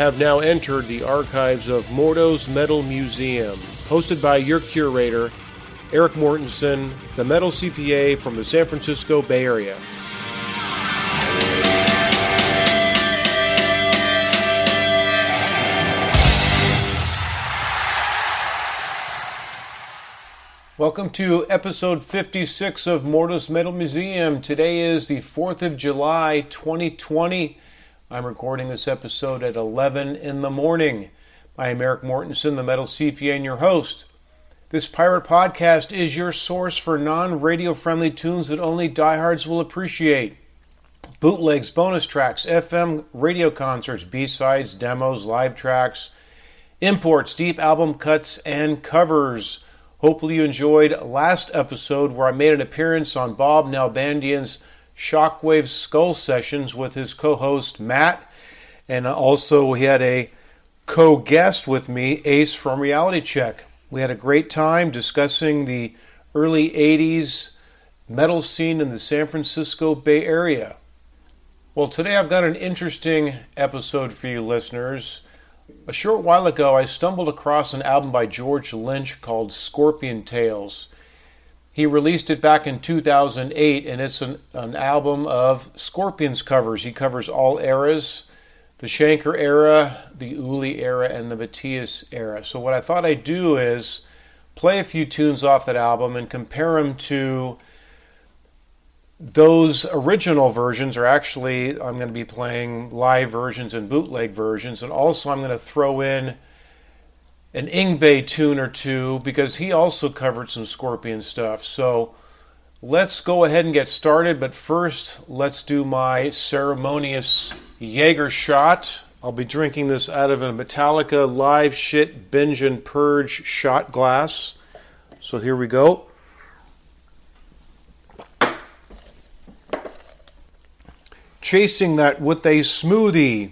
have now entered the archives of Morto's Metal Museum, hosted by your curator, Eric Mortensen, the metal CPA from the San Francisco Bay Area. Welcome to episode 56 of Morto's Metal Museum. Today is the 4th of July, 2020. I'm recording this episode at 11 in the morning. I am Eric Mortensen, the Metal CPA, and your host. This pirate podcast is your source for non radio friendly tunes that only diehards will appreciate. Bootlegs, bonus tracks, FM radio concerts, B sides, demos, live tracks, imports, deep album cuts, and covers. Hopefully, you enjoyed last episode where I made an appearance on Bob Nalbandian's Shockwave Skull Sessions with his co host Matt. And also, he had a co guest with me, Ace from Reality Check. We had a great time discussing the early 80s metal scene in the San Francisco Bay Area. Well, today I've got an interesting episode for you listeners. A short while ago, I stumbled across an album by George Lynch called Scorpion Tales. He released it back in 2008, and it's an, an album of Scorpions covers. He covers all eras the Schenker era, the Uli era, and the Matthias era. So, what I thought I'd do is play a few tunes off that album and compare them to those original versions are actually I'm going to be playing live versions and bootleg versions, and also I'm going to throw in an Yngwie tune or two because he also covered some Scorpion stuff. So let's go ahead and get started, but first let's do my ceremonious Jaeger shot. I'll be drinking this out of a Metallica live shit binge and purge shot glass. So here we go. chasing that with a smoothie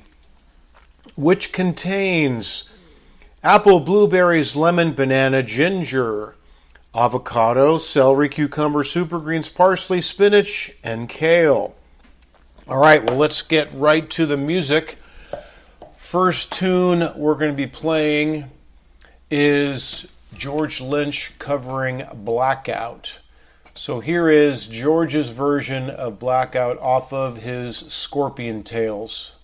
which contains apple, blueberries, lemon, banana, ginger, avocado, celery, cucumber, super greens, parsley, spinach, and kale. All right, well, let's get right to the music. First tune we're going to be playing is George Lynch covering Blackout. So here is George's version of Blackout off of his Scorpion Tales.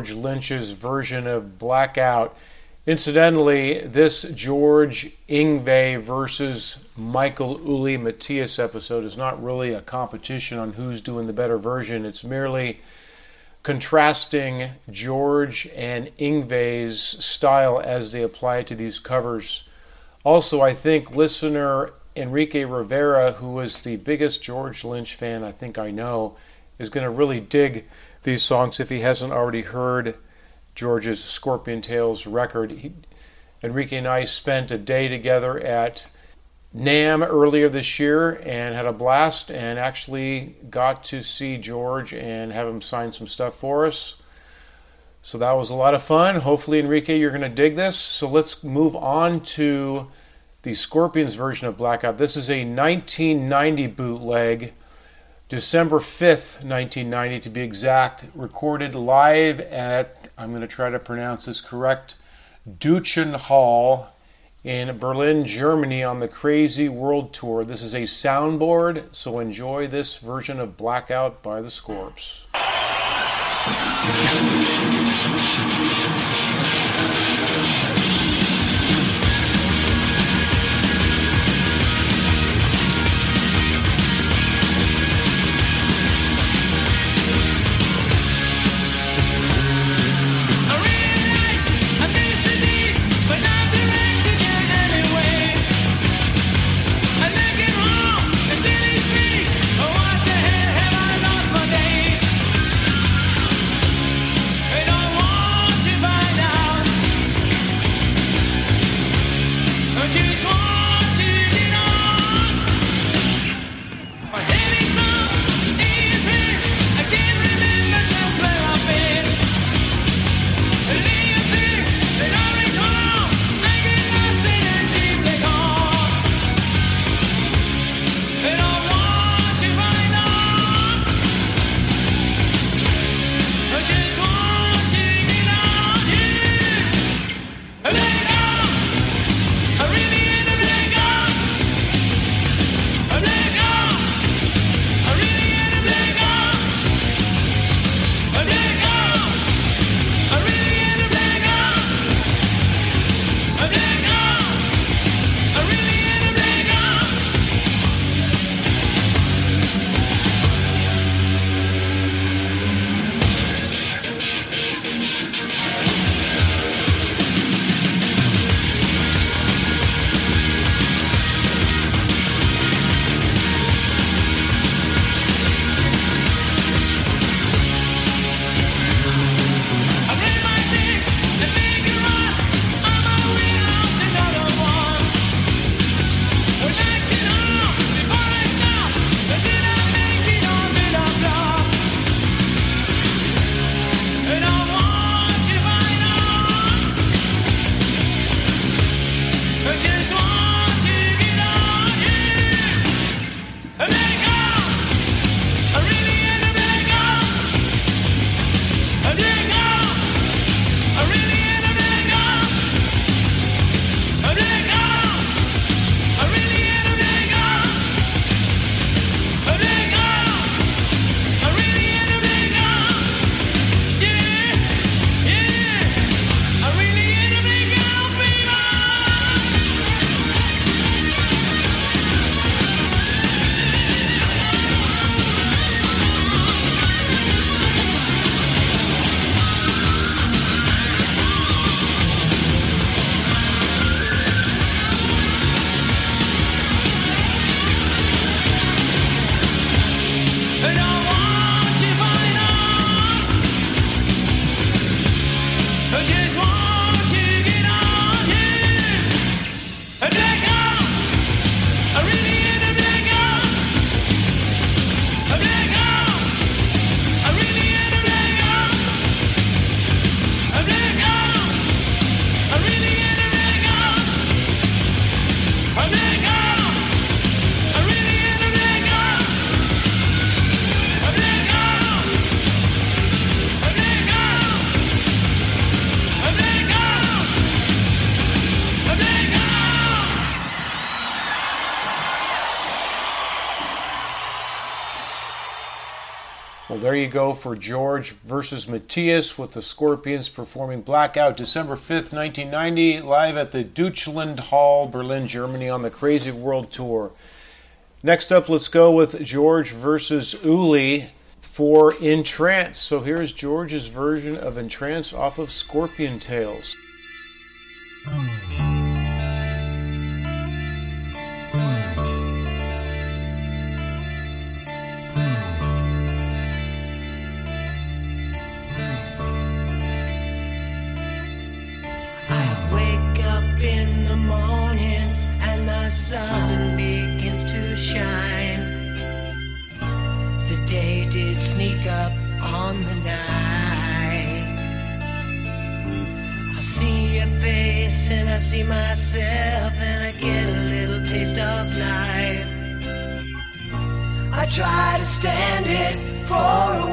George Lynch's version of Blackout. Incidentally, this George Yngwie versus Michael Uli Matthias episode is not really a competition on who's doing the better version. It's merely contrasting George and Yngwie's style as they apply it to these covers. Also, I think listener Enrique Rivera, who is the biggest George Lynch fan I think I know, is going to really dig these songs if he hasn't already heard George's Scorpion Tales record. He, Enrique and I spent a day together at NAMM earlier this year and had a blast and actually got to see George and have him sign some stuff for us. So that was a lot of fun. Hopefully, Enrique, you're going to dig this. So let's move on to the Scorpions version of Blackout. This is a 1990 bootleg, December 5th, 1990 to be exact, recorded live at, I'm going to try to pronounce this correct, Duchen Hall in Berlin, Germany on the Crazy World Tour. This is a soundboard, so enjoy this version of Blackout by the Scorps. Go for George versus Matthias with the Scorpions performing Blackout December 5th, 1990, live at the Deutschland Hall, Berlin, Germany on the Crazy World Tour. Next up, let's go with George versus Uli for Entrance. So here's George's version of Entrance off of Scorpion Tales. For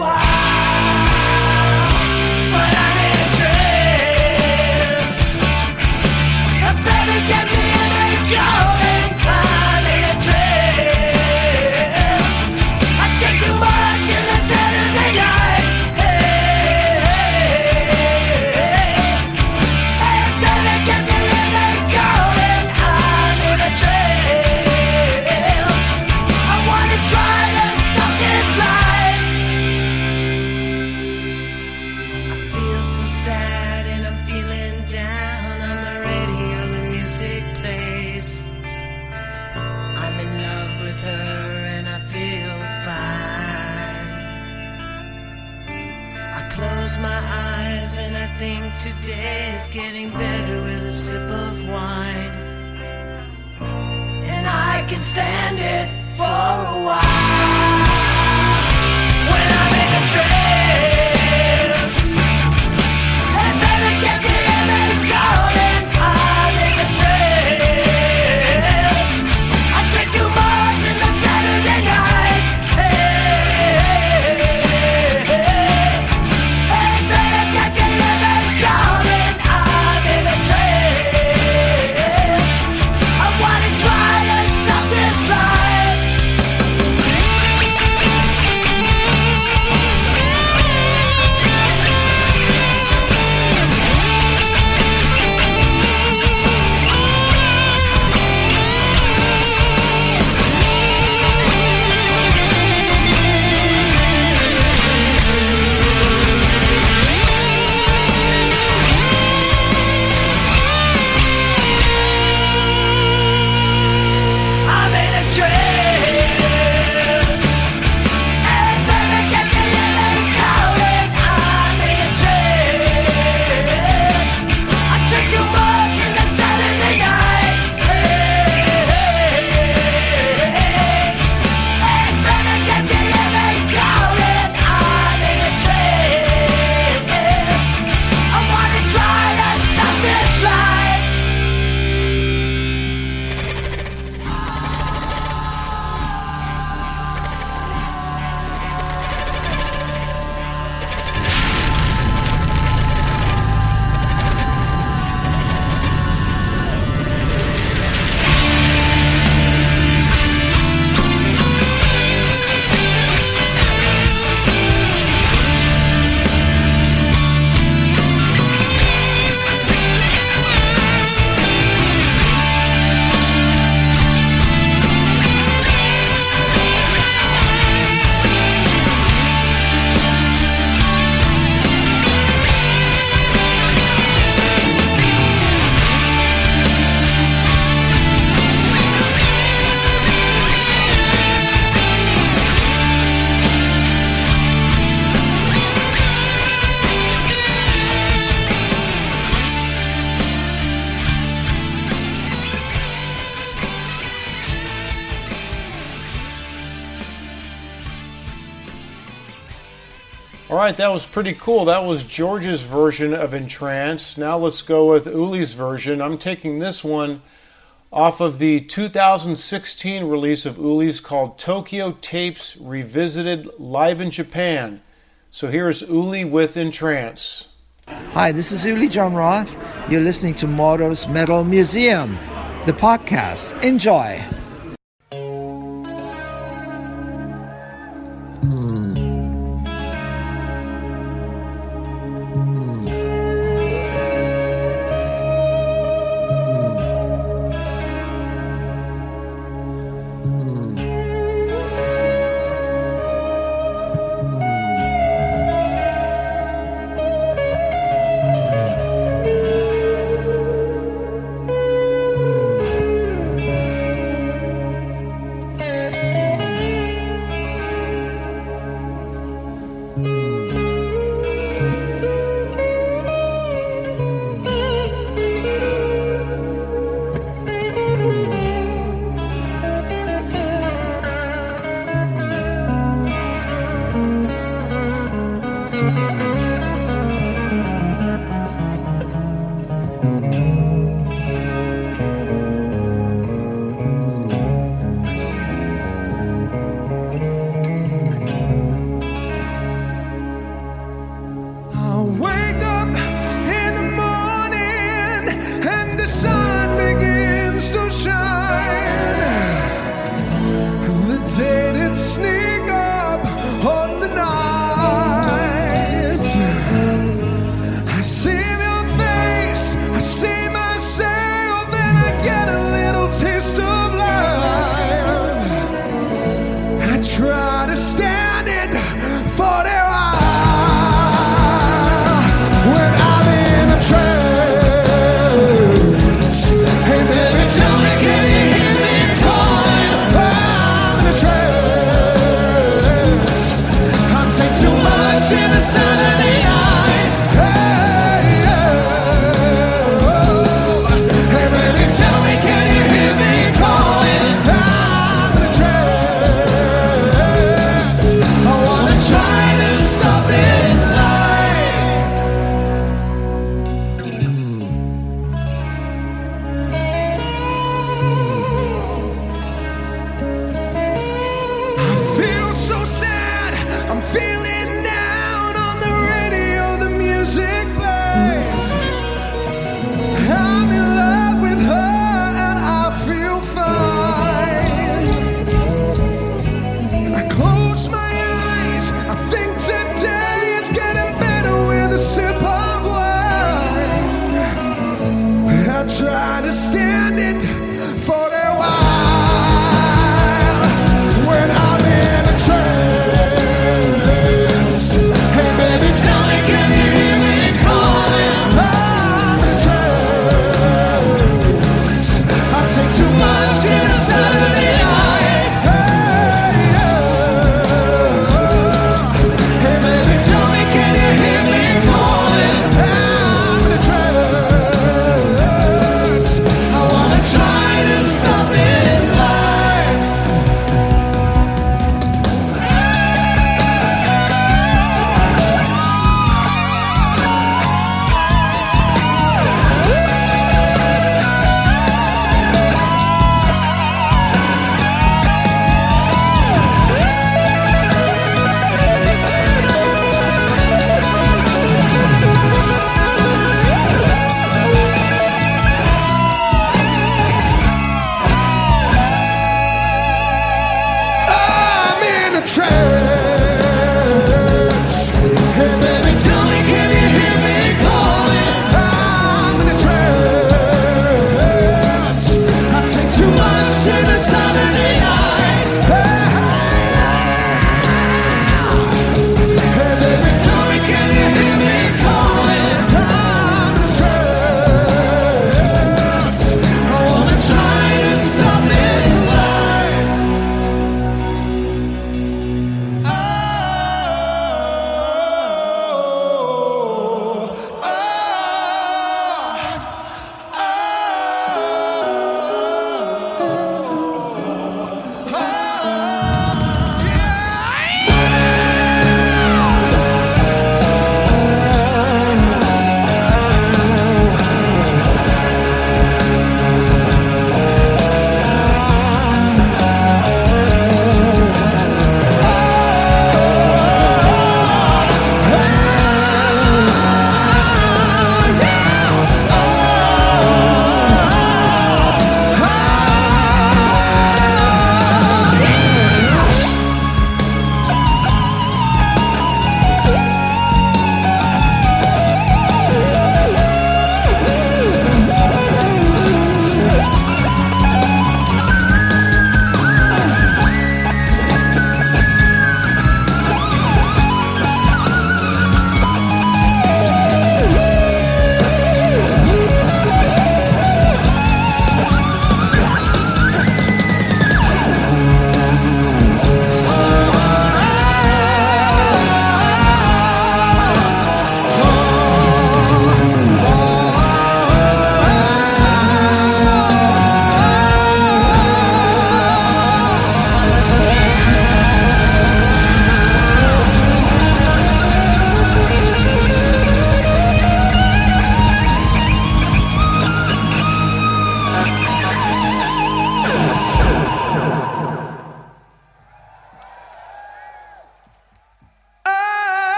right, that was pretty cool. That was George's version of Entrance. Now let's go with Uli's version. I'm taking this one off of the 2016 release of Uli's called Tokyo Tapes Revisited Live in Japan. So here's Uli with Entrance. Hi, this is Uli Jon Roth. You're listening to Morto's Metal Museum, the podcast. Enjoy.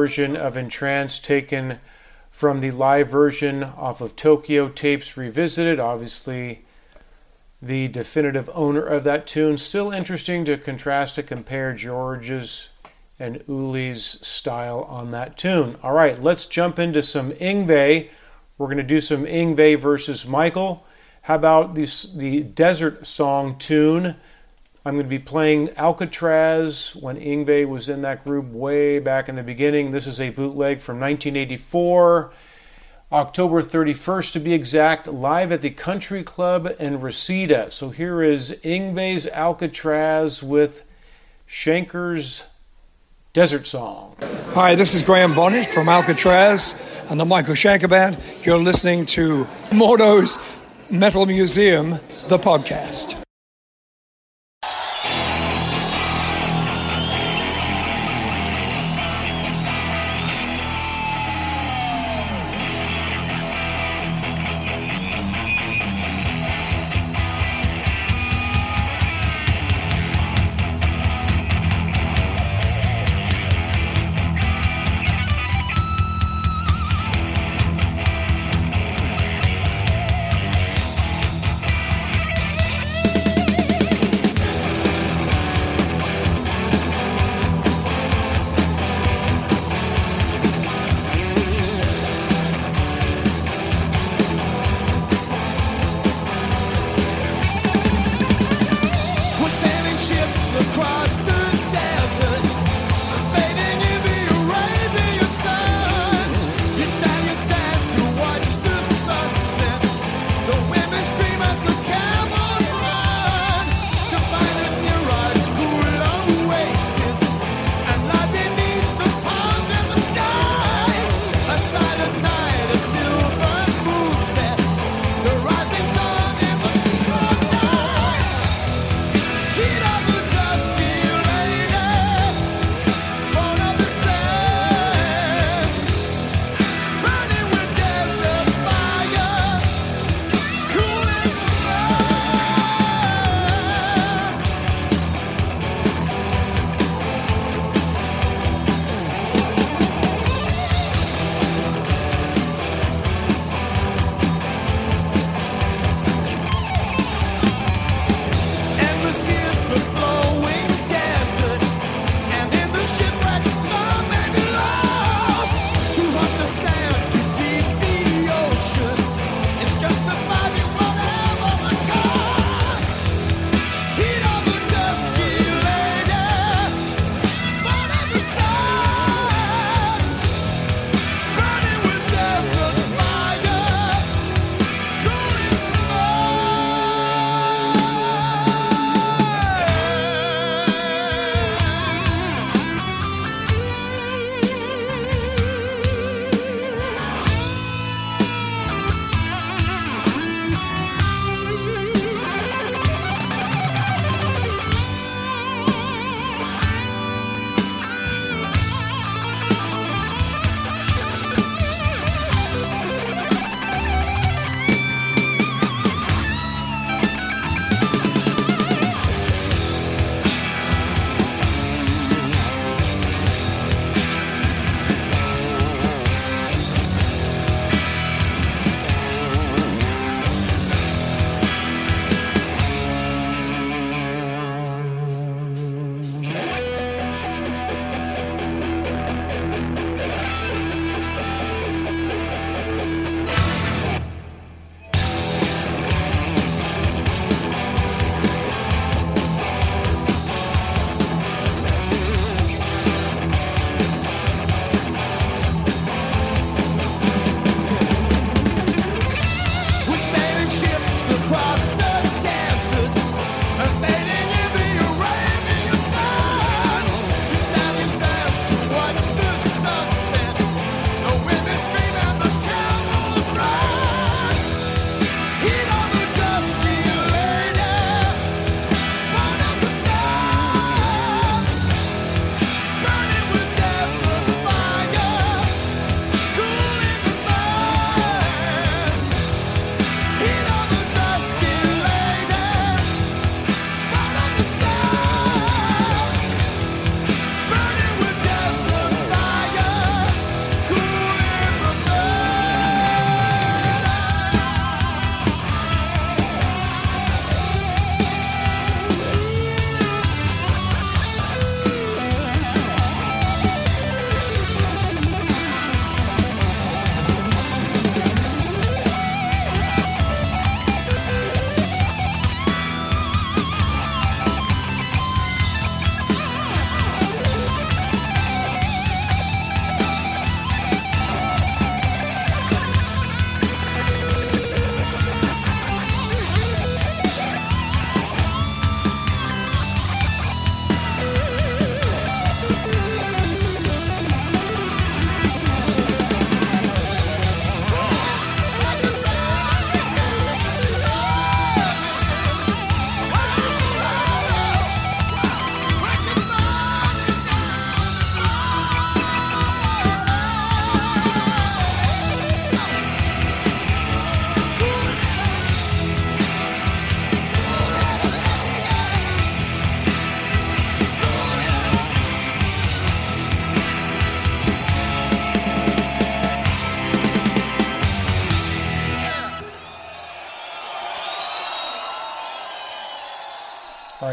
Version of Entrance taken from the live version off of Tokyo Tapes Revisited. Obviously, the definitive owner of that tune. Still interesting to contrast to compare George's and Uli's style on that tune. All right, let's jump into some Yngwie. We're going to do some Yngwie versus Michael. How about this, the Desert Song tune? I'm going to be playing Alcatrazz when Yngwie was in that group way back in the beginning. This is a bootleg from 1984, October 31st to be exact, live at the Country Club in Reseda. So here is Yngwie's Alcatrazz with Schenker's Desert Song. Hi, this is Graham Bonnet from Alcatrazz and the Michael Schenker Band. You're listening to Morto's Metal Museum, the podcast.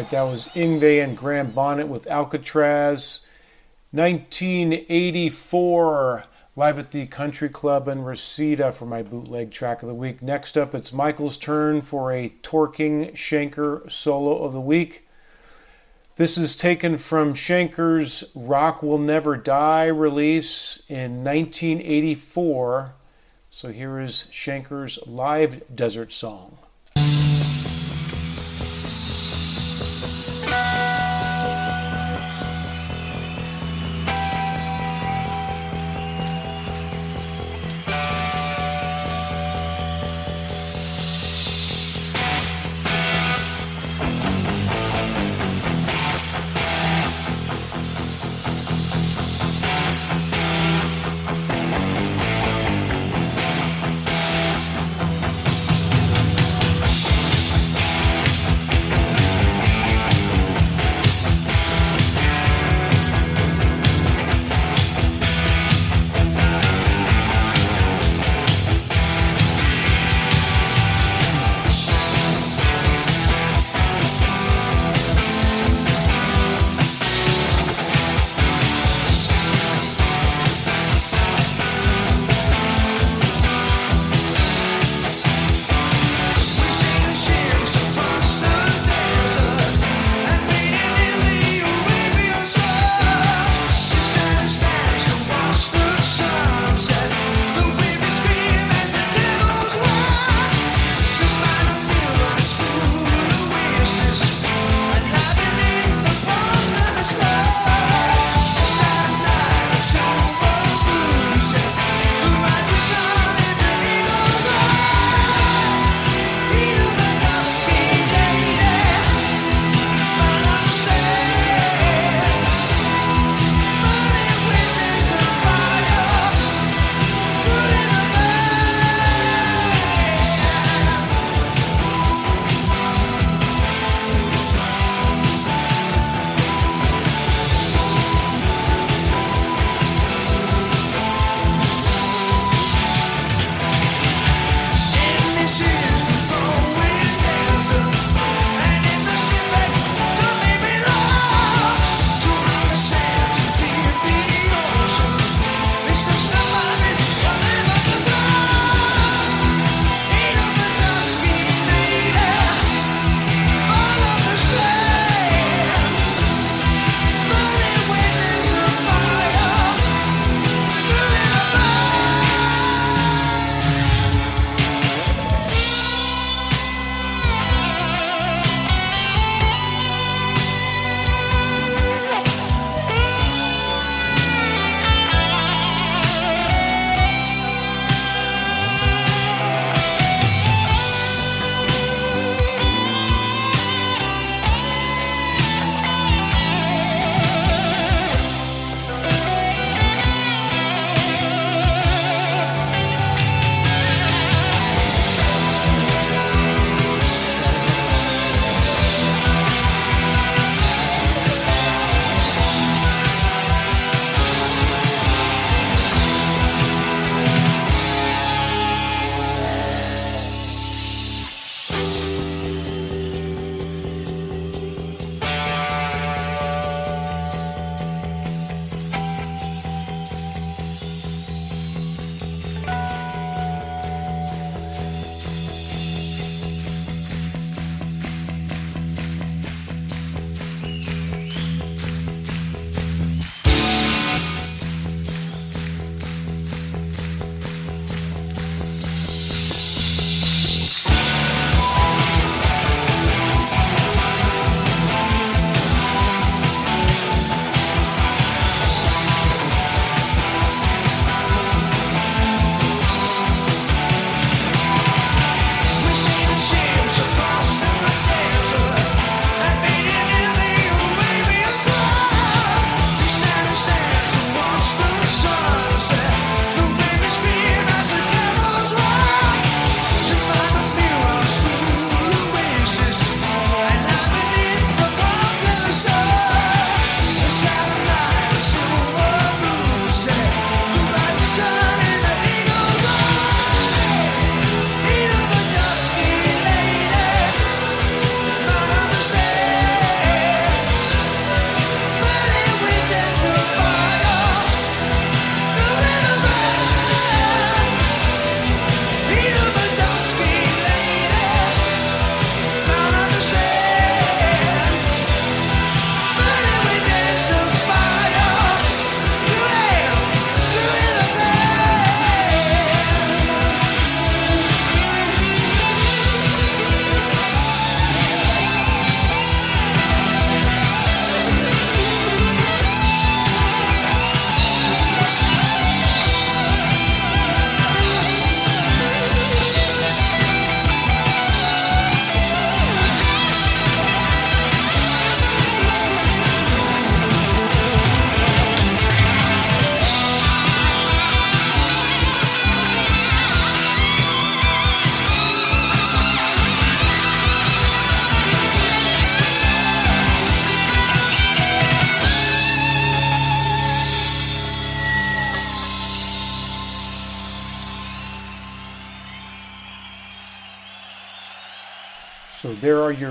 Right, that was Yngwie and Graham Bonnet with Alcatrazz. 1984, live at the Country Club in Reseda for my bootleg track of the week. Next up, it's Michael's turn for a torquing Schenker solo of the week. This is taken from Schenker's Rock Will Never Die release in 1984. So here is Schenker's live desert song.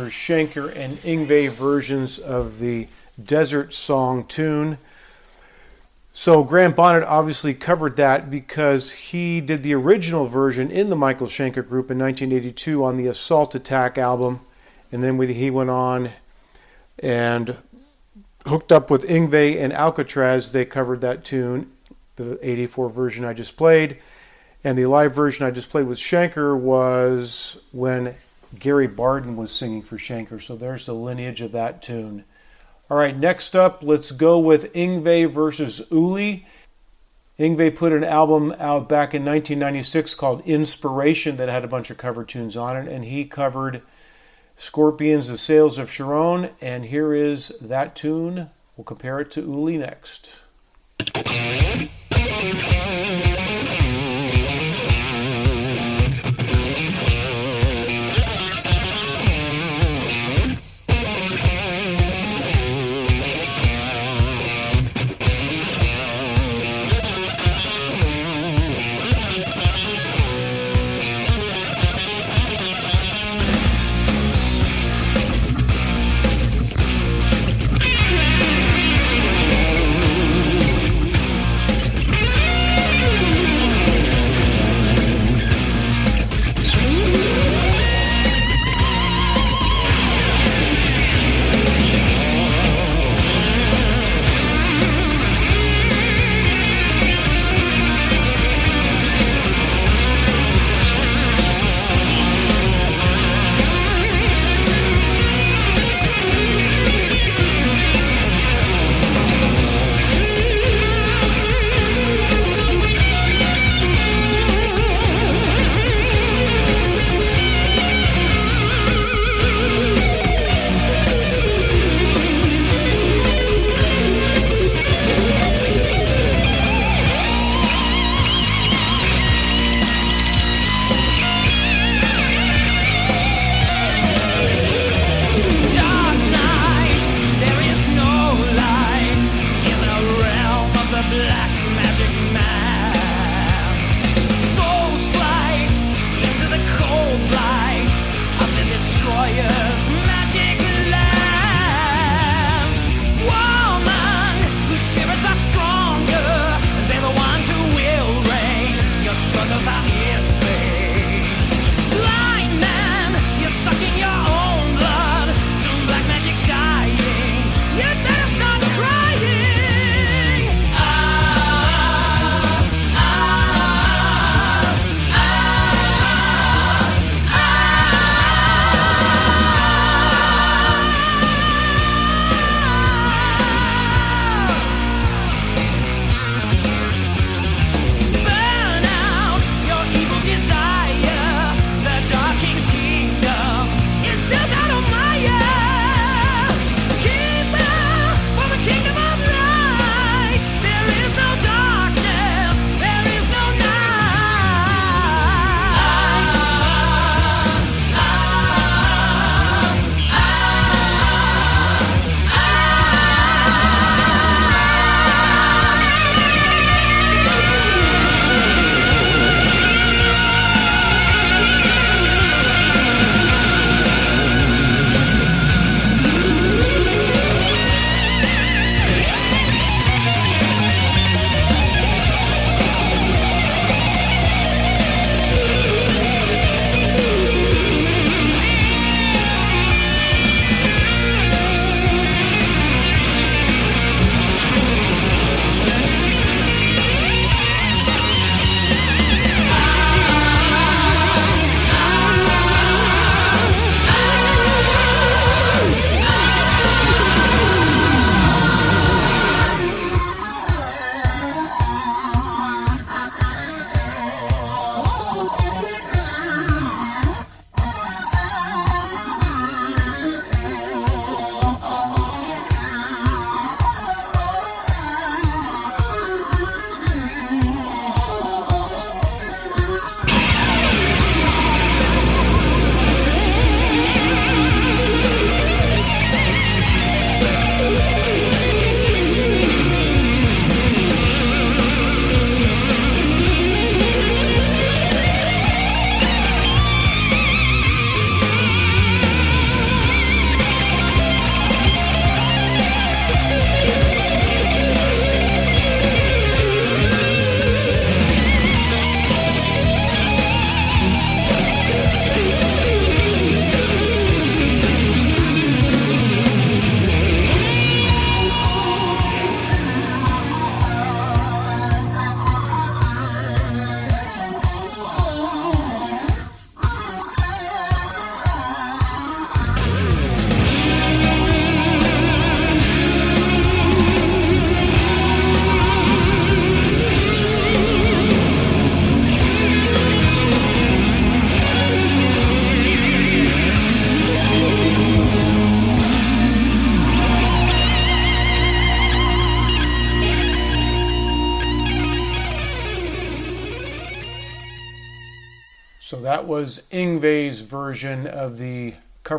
Are Schenker and Yngwie versions of the Desert Song tune. So Graham Bonnet obviously covered that because he did the original version in the Michael Schenker group in 1982 on the Assault Attack album, and then he went on and hooked up with Yngwie and Alcatrazz. They covered that tune, the 84 version I just played, and the live version I just played with Schenker was when Gary Barden was singing for Schenker. So there's the lineage of that tune. All right, next up, let's go with Yngwie versus Uli. Yngwie put an album out back in 1996 called Inspiration that had a bunch of cover tunes on it, and he covered Scorpions, The Sails of Charon, and here is that tune. We'll compare it to Uli next.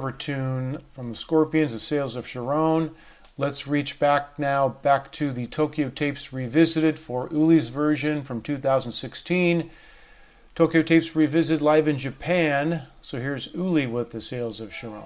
Cover tune from the Scorpions, The Sails of Charon. Let's reach back now, back to the Tokyo Tapes Revisited for Uli's version from 2016. Tokyo Tapes Revisited live in Japan. So here's Uli with The Sails of Charon.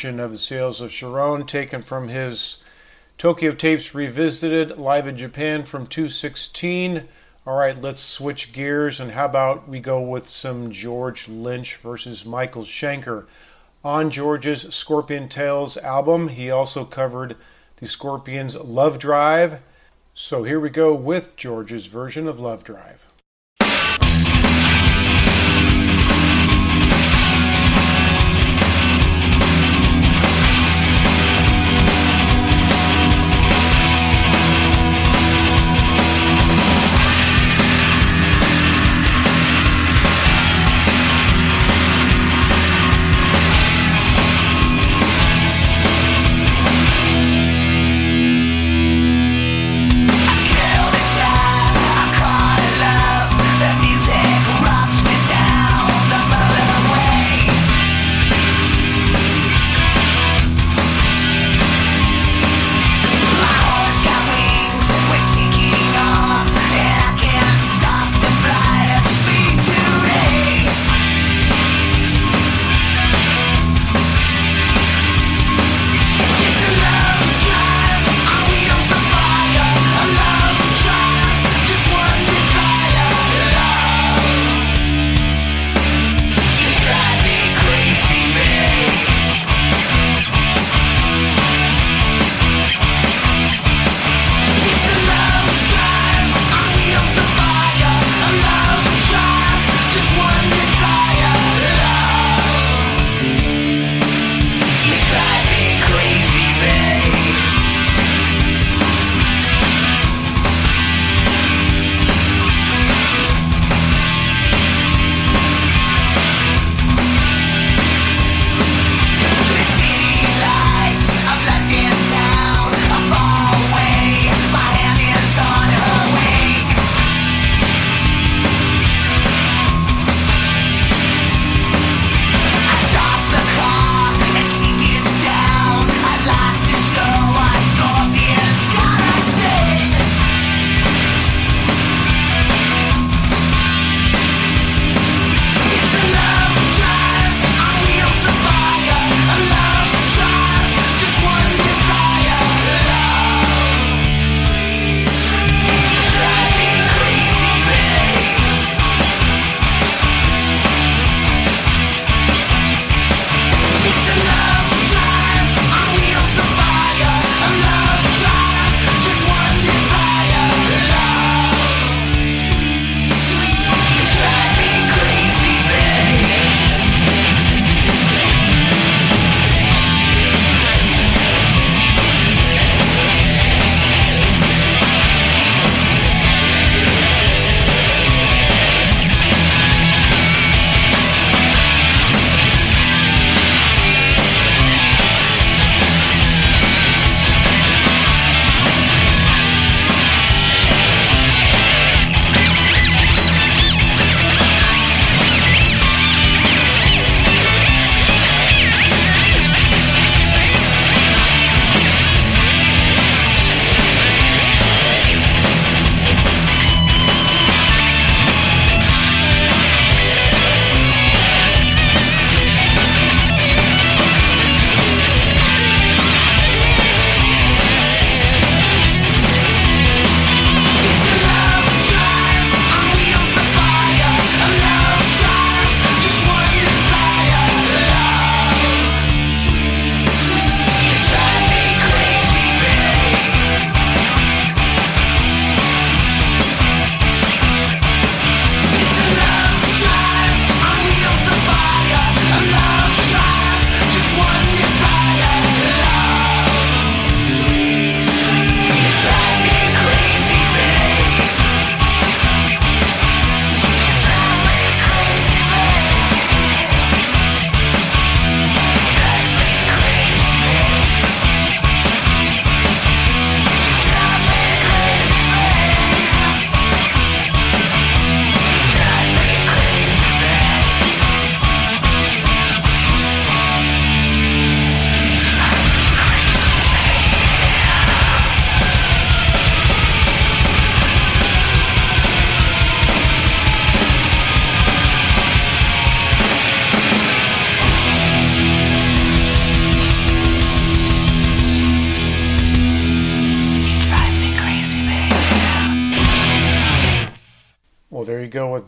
Version of the Sails of Charon, taken from his Tokyo Tapes Revisited live in Japan from 216. All right, let's switch gears and how about we go with some George Lynch versus Michael Schenker. On George's Scorpion Tales album, he also covered the Scorpions' Love Drive. So here we go with George's version of Love Drive.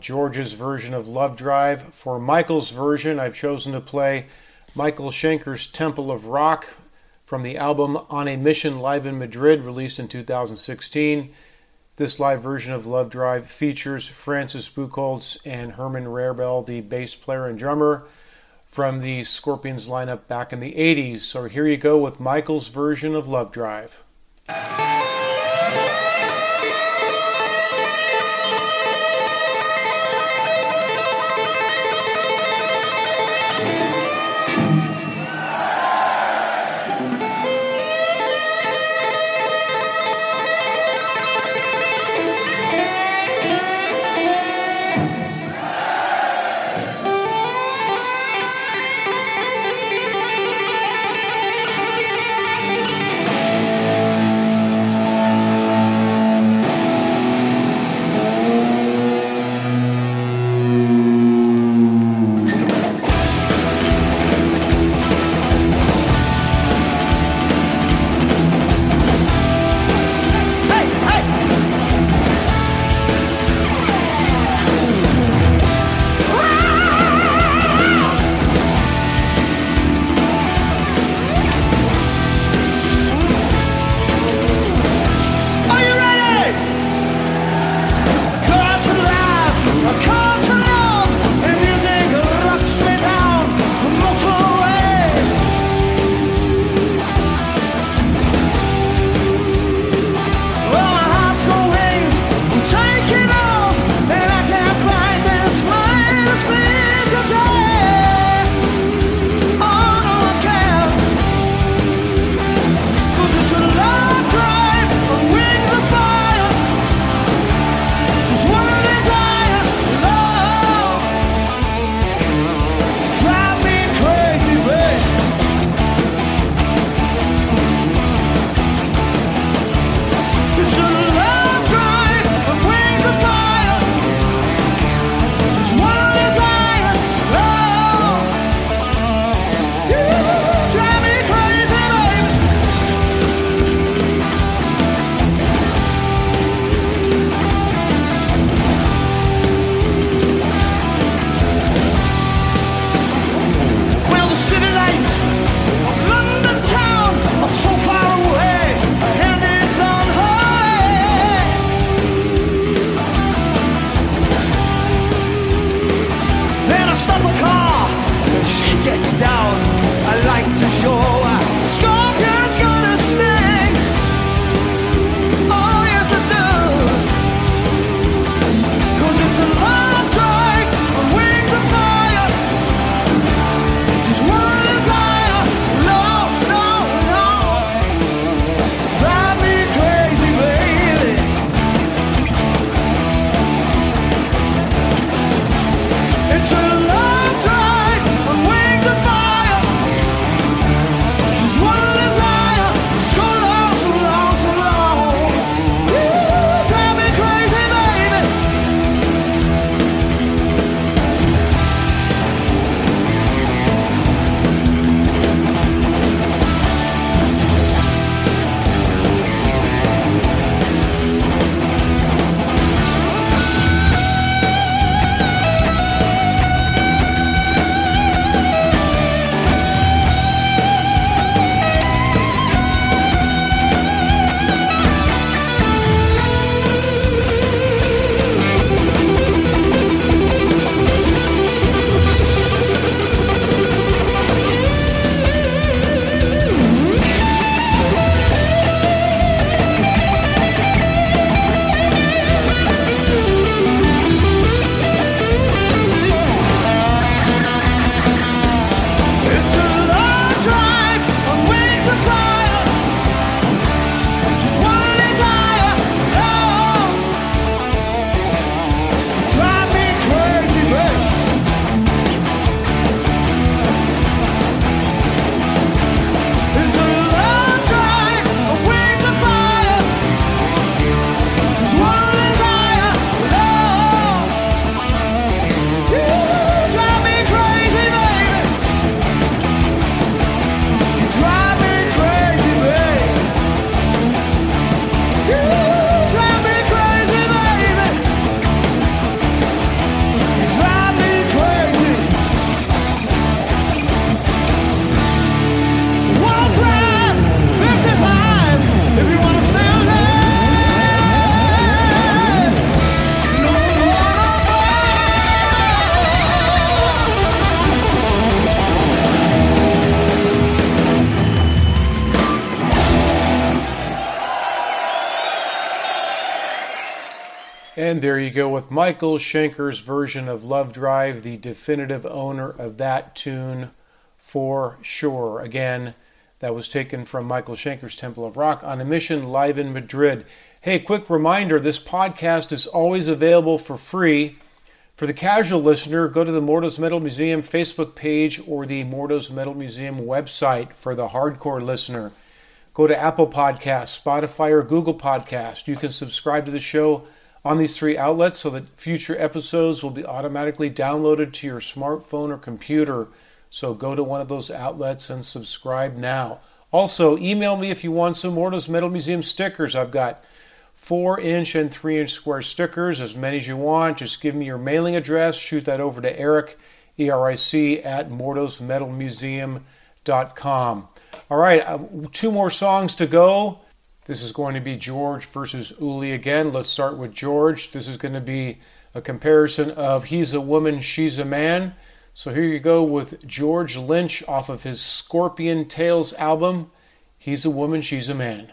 George's version of Love Drive. For Michael's version, I've chosen to play Michael Schenker's Temple of Rock from the album On a Mission Live in Madrid, released in 2016. This live version of Love Drive features Francis Buchholz and Herman Rarebell, the bass player and drummer from the Scorpions lineup back in the 80s. So here you go with Michael's version of Love Drive. Michael Schenker's version of Love Drive, the definitive owner of that tune for sure. Again, that was taken from Michael Schenker's Temple of Rock on a mission live in Madrid. Hey, quick reminder this podcast is always available for free. For the casual listener, go to the Morto's Metal Museum Facebook page or the Morto's Metal Museum website for the hardcore listener. Go to Apple Podcasts, Spotify, or Google Podcast. You can subscribe to the show on these three outlets so that future episodes will be automatically downloaded to your smartphone or computer. So go to one of those outlets and subscribe now. Also, email me if you want some Morto's Metal Museum stickers. I've got four inch and three inch square stickers, as many as you want. Just give me your mailing address, shoot that over to Eric, E R I C, at mortosmetalmuseum.com. All right, uh, two more songs to go. This is going to be George versus Uli again. Let's start with George. This is going to be a comparison of He's a Woman, She's a Man. So here you go with George Lynch off of his Scorpion Tales album. He's a Woman, She's a Man.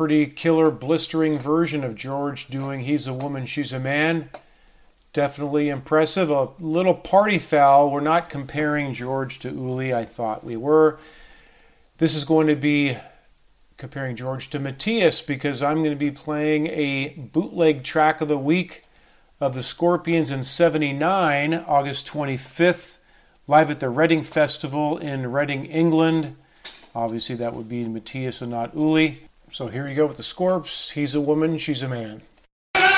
Pretty killer, blistering version of George doing He's a Woman, She's a Man. Definitely impressive. A little party foul. We're not comparing George to Uli. I thought we were. This is going to be comparing George to Matthias because I'm going to be playing a bootleg track of the week of the Scorpions in 79, August 25th, live at the Reading Festival in Reading, England. Obviously, that would be Matthias and not Uli. So here you go with the Scorps. He's a woman, she's a man. Pretty,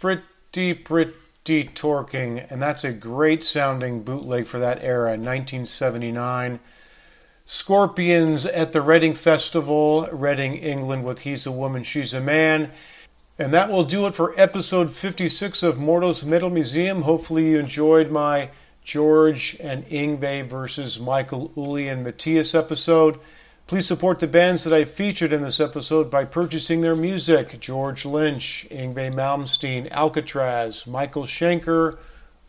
pretty, pretty torquing. And that's a great sounding bootleg for that era, 1979. Scorpions at the Reading Festival, Reading, England, with He's a Woman, She's a Man. And that will do it for episode 56 of Morto's Metal Museum. Hopefully, you enjoyed my George and Yngwie versus Michael Uli and Matthias episode. Please support the bands that I featured in this episode by purchasing their music George Lynch, Yngwie Malmsteen, Alcatrazz, Michael Schenker,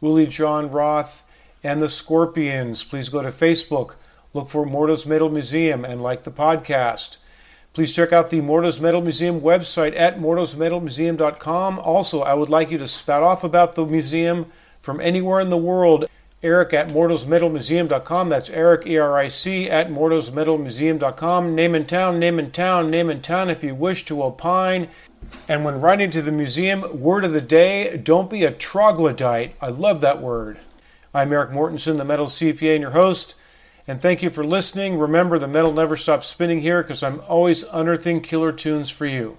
Uli Jon Roth, and the Scorpions. Please go to Facebook, look for Morto's Metal Museum, and like the podcast. Please check out the Morto's Metal Museum website at mortosmetalmuseum.com. Also, I would like you to spout off about the museum from anywhere in the world. Eric at mortosmetalmuseum.com. That's Eric, E R I C, at mortosmetalmuseum.com. Name in town, name in town, name in town if you wish to opine. And when writing to the museum, word of the day don't be a troglodyte. I love that word. I'm Eric Mortensen, the Metal CPA, and your host. And thank you for listening. Remember, the metal never stops spinning here because I'm always unearthing killer tunes for you.